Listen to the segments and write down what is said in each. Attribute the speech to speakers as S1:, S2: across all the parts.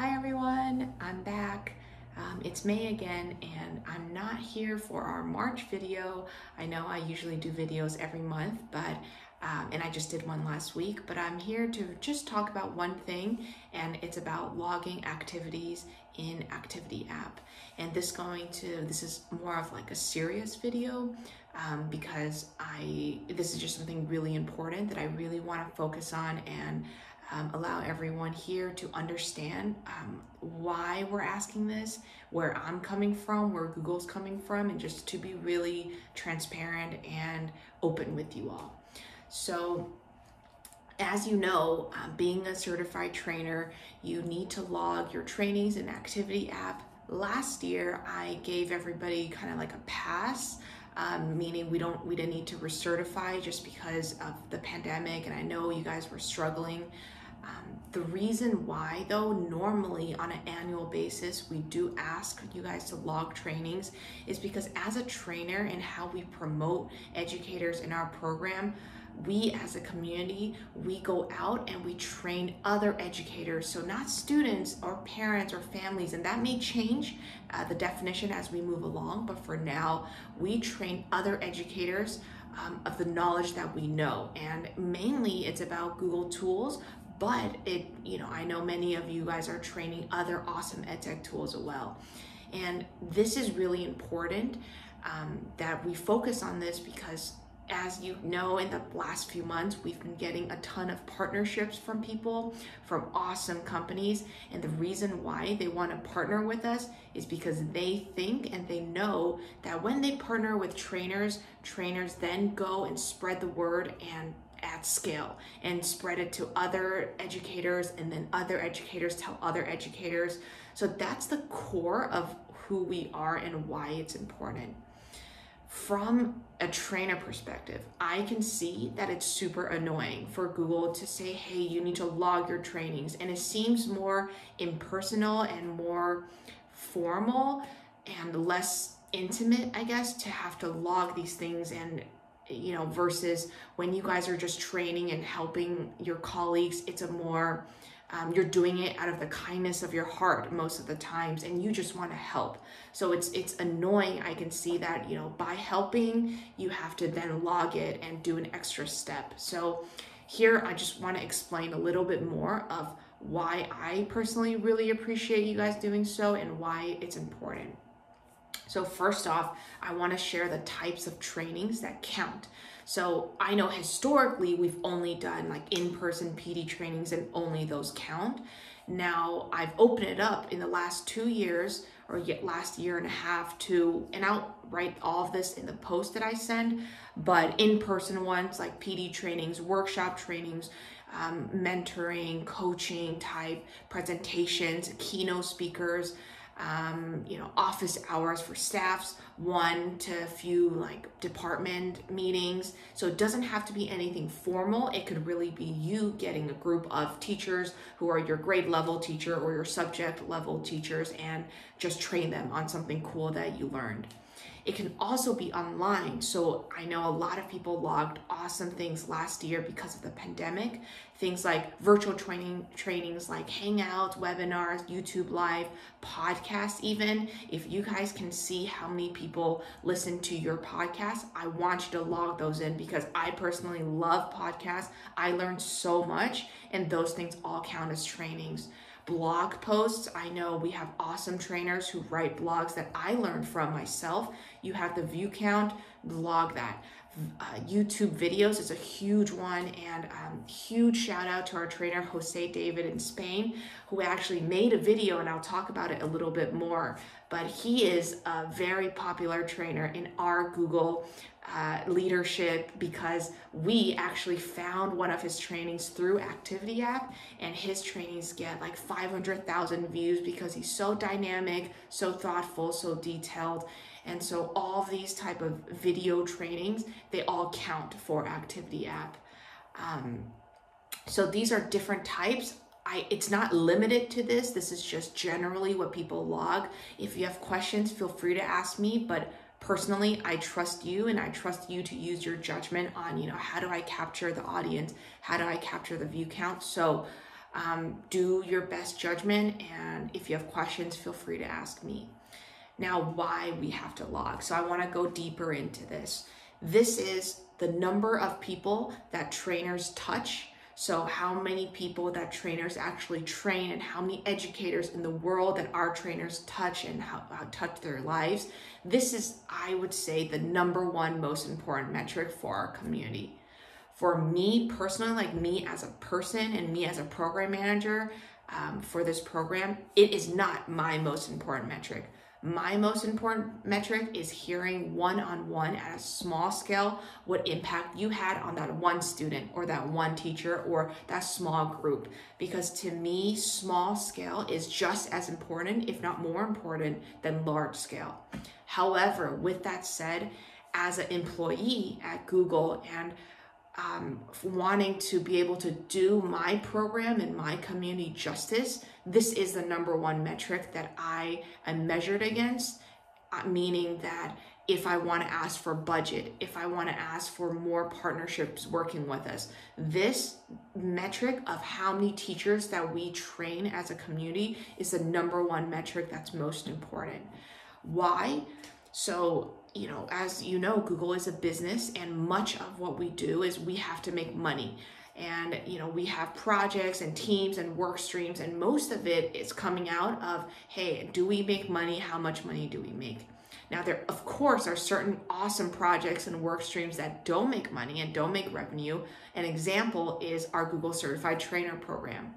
S1: Hi everyone, I'm back. Um, it's May again and I'm not here for our March video. I know I usually do videos every month, but um, and I just did one last week, but I'm here to just talk about one thing and it's about logging activities in Activity app. And this going to, this is more of like a serious video um, because I, this is just something really important that I really want to focus on and um, allow everyone here to understand um, why we're asking this, where I'm coming from, where Google's coming from, and just to be really transparent and open with you all. So, as you know, um, being a certified trainer, you need to log your trainings in Activity app. Last year, I gave everybody kind of like a pass um, meaning we don't we didn't need to recertify just because of the pandemic and i know you guys were struggling um, the reason why, though, normally on an annual basis, we do ask you guys to log trainings is because as a trainer and how we promote educators in our program, we as a community, we go out and we train other educators. So, not students or parents or families, and that may change uh, the definition as we move along, but for now, we train other educators. Um, of the knowledge that we know. And mainly it's about Google tools, but it, you know, I know many of you guys are training other awesome edtech tools as well. And this is really important um, that we focus on this because as you know, in the last few months, we've been getting a ton of partnerships from people, from awesome companies. And the reason why they want to partner with us is because they think and they know that when they partner with trainers, trainers then go and spread the word and at scale and spread it to other educators and then other educators tell other educators. So that's the core of who we are and why it's important. From a trainer perspective, I can see that it's super annoying for Google to say, hey, you need to log your trainings. And it seems more impersonal and more formal and less intimate, I guess, to have to log these things and you know, versus when you guys are just training and helping your colleagues, it's a more, um, you're doing it out of the kindness of your heart most of the times and you just want to help. So it's it's annoying i can see that you know by helping you have to then log it and do an extra step. So here i just want to explain a little bit more of why i personally really appreciate you guys doing so and why it's important so first off, I want to share the types of trainings that count. So I know historically we've only done like in-person PD trainings and only those count. Now I've opened it up in the last two years or yet last year and a half to, and I'll write all of this in the post that I send, but in-person ones like PD trainings, workshop trainings, um, mentoring, coaching type presentations, keynote speakers, um, you know, office hours for staffs, one to a few like department meetings. So it doesn't have to be anything formal. It could really be you getting a group of teachers who are your grade level teacher or your subject level teachers and just train them on something cool that you learned. It can also be online. So I know a lot of people logged awesome things last year because of the pandemic. Things like virtual training trainings like Hangouts, webinars, YouTube Live, podcasts even. If you guys can see how many people listen to your podcast, I want you to log those in because I personally love podcasts. I learned so much and those things all count as trainings blog posts. I know we have awesome trainers who write blogs that I learned from myself. You have the view count, blog that. Uh, YouTube videos is a huge one, and um, huge shout out to our trainer Jose David in Spain, who actually made a video, and I'll talk about it a little bit more. But he is a very popular trainer in our Google uh, leadership because we actually found one of his trainings through Activity app, and his trainings get like 500,000 views because he's so dynamic, so thoughtful, so detailed. And so all these type of video trainings, they all count for Activity app. Um, so these are different types. I, it's not limited to this. This is just generally what people log. If you have questions, feel free to ask me, but personally i trust you and i trust you to use your judgment on you know how do i capture the audience how do i capture the view count so Um, do your best judgment, and if you have questions, feel free to ask me. Now, why we have to log. So, I want to go deeper into this. This is the number of people that trainers touch so, how many people that trainers actually train, and how many educators in the world that our trainers touch and how, how touch their lives? This is, I would say, the number one most important metric for our community. For me personally, like me as a person and me as a program manager um, for this program, it is not my most important metric. My most important metric is hearing one on one at a small scale what impact you had on that one student or that one teacher or that small group. Because to me, small scale is just as important, if not more important, than large scale. However, with that said, as an employee at Google and um, wanting to be able to do my program and my community justice, this is the number one metric that I am measured against, uh, meaning that if I want to ask for budget, if I want to ask for more partnerships working with us, this metric of how many teachers that we train as a community is the number one metric that's most important. Why? So, you know, as you know, Google is a business, and much of what we do is we have to make money. And, you know, we have projects and teams and work streams, and most of it is coming out of, hey, do we make money? How much money do we make? Now, there, of course, are certain awesome projects and work streams that don't make money and don't make revenue. An example is our Google Certified Trainer program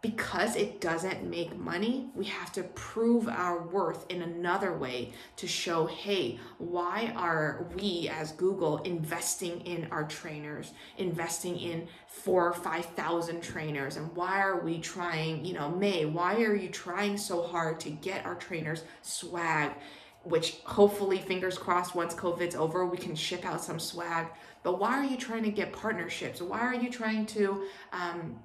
S1: because it doesn't make money, we have to prove our worth in another way to show, hey, why are we as Google investing in our trainers, investing in four or 5,000 trainers? And why are we trying, you know, May, why are you trying so hard to get our trainers swag? Which hopefully, fingers crossed, once COVID's over, we can ship out some swag. But why are you trying to get partnerships? Why are you trying to, um,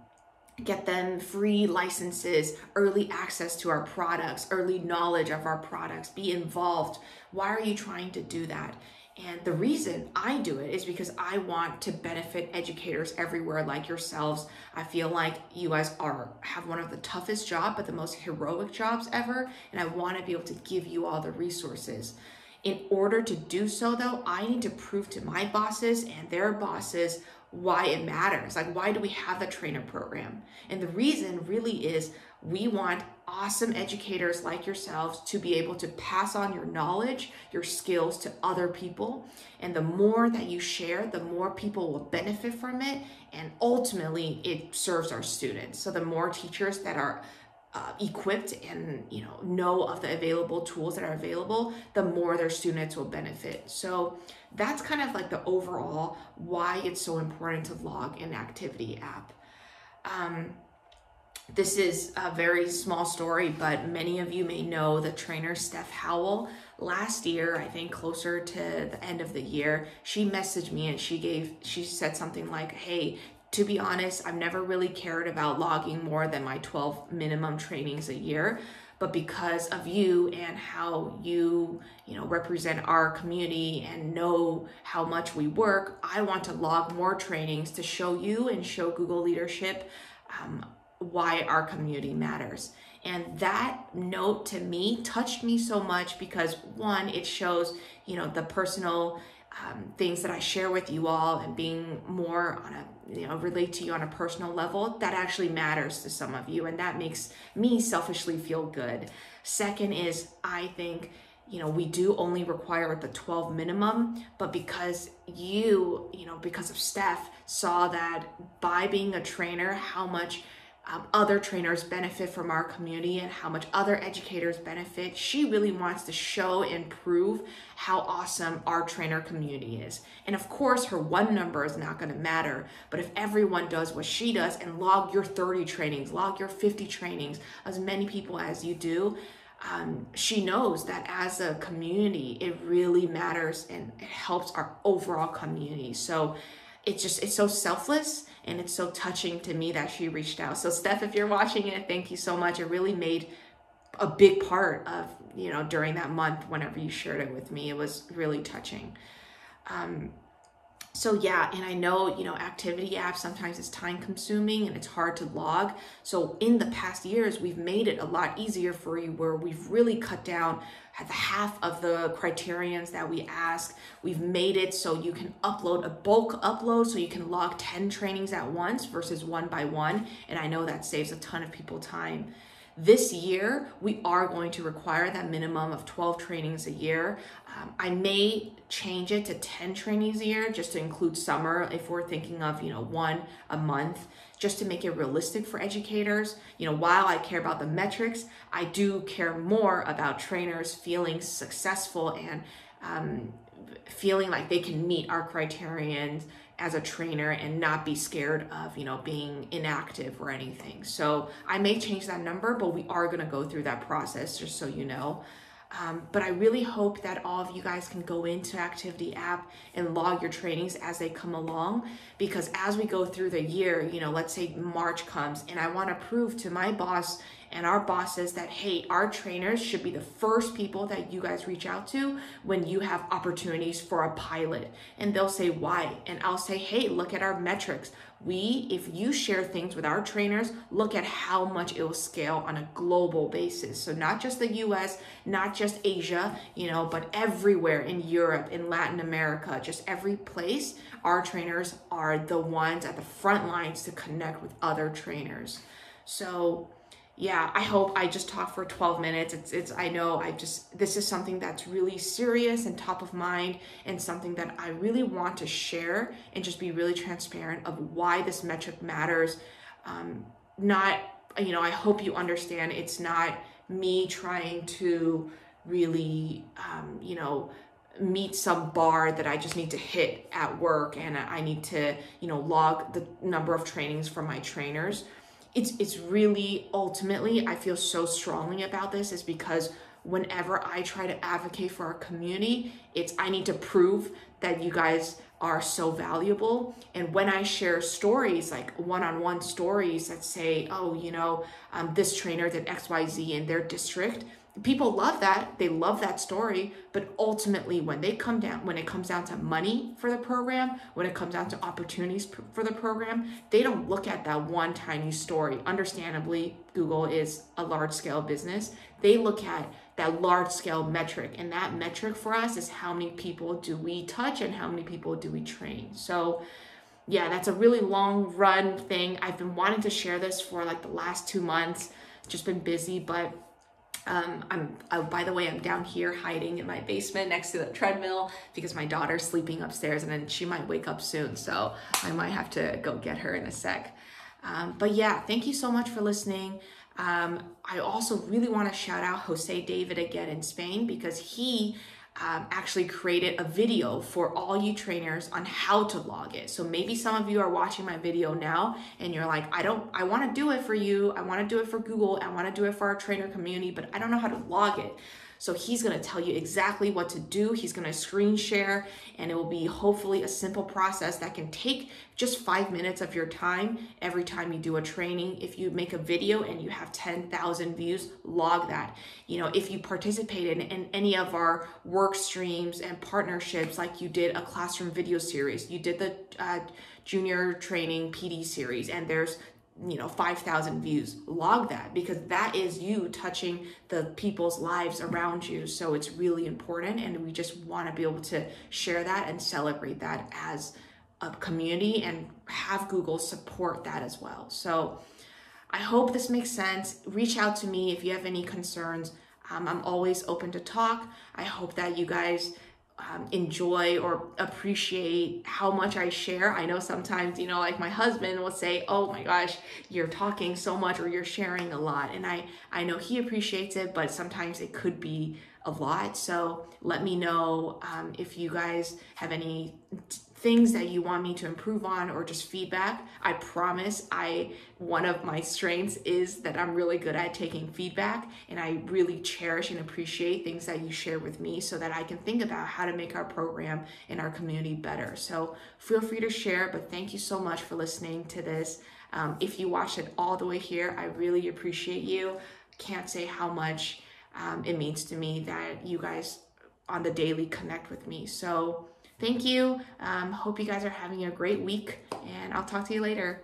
S1: get them free licenses, early access to our products, early knowledge of our products, be involved. Why are you trying to do that? And the reason I do it is because I want to benefit educators everywhere like yourselves. I feel like you guys are have one of the toughest job but the most heroic jobs ever and I want to be able to give you all the resources. In order to do so though, I need to prove to my bosses and their bosses why it matters. Like, why do we have the trainer program? And the reason really is we want awesome educators like yourselves to be able to pass on your knowledge, your skills to other people. And the more that you share, the more people will benefit from it. And ultimately, it serves our students. So, the more teachers that are uh, equipped and you know know of the available tools that are available the more their students will benefit. So that's kind of like the overall why it's so important to log an activity app. Um, this is a very small story but many of you may know the trainer steph howell. Last year i think closer to the end of the year she messaged me and she gave she said something like hey to be honest, I've never really cared about logging more than my 12 minimum trainings a year. But because of you and how you, you know, represent our community and know how much we work, I want to log more trainings to show you and show Google leadership um, why our community matters. And that note to me touched me so much because one, it shows, you know, the personal um, things that I share with you all and being more on a you know relate to you on a personal level that actually matters to some of you and that makes me selfishly feel good. Second is i think you know we do only require the 12 minimum but because you you know because of steph saw that by being a trainer how much um, other trainers benefit from our community and how much other educators benefit. She really wants to show and prove how awesome our trainer community is. And of course, her one number is not going to matter, but if everyone does what she does and log your 30 trainings, log your 50 trainings, as many people as you do, um, she knows that as a community, it really matters and it helps our overall community. So it's just, it's so selfless and it's so touching to me that she reached out. So Steph, if you're watching it, thank you so much. It really made a big part of, you know, during that month whenever you shared it with me. It was really touching. Um, so yeah and i know you know activity apps sometimes it's time consuming and it's hard to log. So in the past years we've made it a lot easier for you where we've really cut down half of the criterions that we ask. We've made it so you can upload a bulk upload so you can log 10 trainings at once versus one by one. And i know that saves a ton of people time this year, we are going to require that minimum of 12 trainings a year. Um, I may change it to 10 trainings a year just to include summer if we're thinking of, you know, one a month, just to make it realistic for educators. You know, while I care about the metrics, I do care more about trainers feeling successful and um, feeling like they can meet our criterions as a trainer and not be scared of, you know, being inactive or anything. So I may change that number, but we are going to go through that process just so you know. Um, but I really hope that all of you guys can go into Activity app and log your trainings as they come along. Because as we go through the year, you know, let's say March comes and I want to prove to my boss and our bosses that, hey, our trainers should be the first people that you guys reach out to when you have opportunities for a pilot. And they'll say, why? And I'll say, hey, look at our metrics. We, if you share things with our trainers, look at how much it will scale on a global basis. So not just the US, not just Asia, you know, but everywhere in Europe, in Latin America, just every place, our trainers are the ones at the front lines to connect with other trainers. So yeah, I hope I just talked for 12 minutes. It's it's I know I just this is something that's really serious and top of mind and something that I really want to share and just be really transparent of why this metric matters. Um, not you know, I hope you understand it's not me trying to really um, you know meet some bar that I just need to hit at work and I need to, you know, log the number of trainings from my trainers it's it's really ultimately I feel so strongly about this is because whenever I try to advocate for our community, it's I need to prove that you guys are so valuable. And when I share stories, like one-on-one stories that say, oh, you know, um, this trainer did XYZ in their district, people love that they love that story but ultimately when they come down when it comes down to money for the program when it comes down to opportunities for the program they don't look at that one tiny story. Understandably google is a large scale business. They look at that large scale metric and that metric for us is how many people do we touch and how many people do we train. So yeah that's a really long run thing. I've been wanting to share this for like the last two months. Just been busy but um, I'm, oh, by the way, I'm down here hiding in my basement next to the treadmill because my daughter's sleeping upstairs and then she might wake up soon. So I might have to go get her in a sec. Um, but yeah, thank you so much for listening. Um, I also really want to shout out Jose David again in Spain because he um, actually created a video for all you trainers on how to log it. So maybe some of you are watching my video now and you're like, I don't, I want to do it for you. I want to do it for Google. I want to do it for our trainer community, but I don't know how to log it. So he's going to tell you exactly what to do. He's going to screen share and it will be hopefully a simple process that can take just five minutes of your time every time you do a training. If you make a video and you have 10,000 views, log that. You know, if you participated in, in any of our work streams and partnerships, like you did a classroom video series, you did the uh, junior training PD series, and there's you know 5000 views log that because that is you touching the people's lives around you. So it's really important and we just want to be able to share that and celebrate that as a community and have google support that as well. So i hope this makes sense. Reach out to me if you have any concerns. Um, i'm always open to talk. I hope that you guys um, enjoy or appreciate how much I share. I know sometimes, you know, like my husband will say, "Oh my gosh, you're talking so much or you're sharing a lot." And I I know he appreciates it, but sometimes it could be a lot. So let me know um, if you guys have any things that you want me to improve on or just feedback i promise i one of my strengths is that i'm really good at taking feedback and i really cherish and appreciate things that you share with me so that i can think about how to make our program and our community better. So feel free to share but thank you so much for listening to this. Um, if you watched it all the way here i really appreciate you. Can't say how much um, it means to me that you guys on the daily connect with me. So thank you. Um, hope you guys are having a great week, and I'll talk to you later.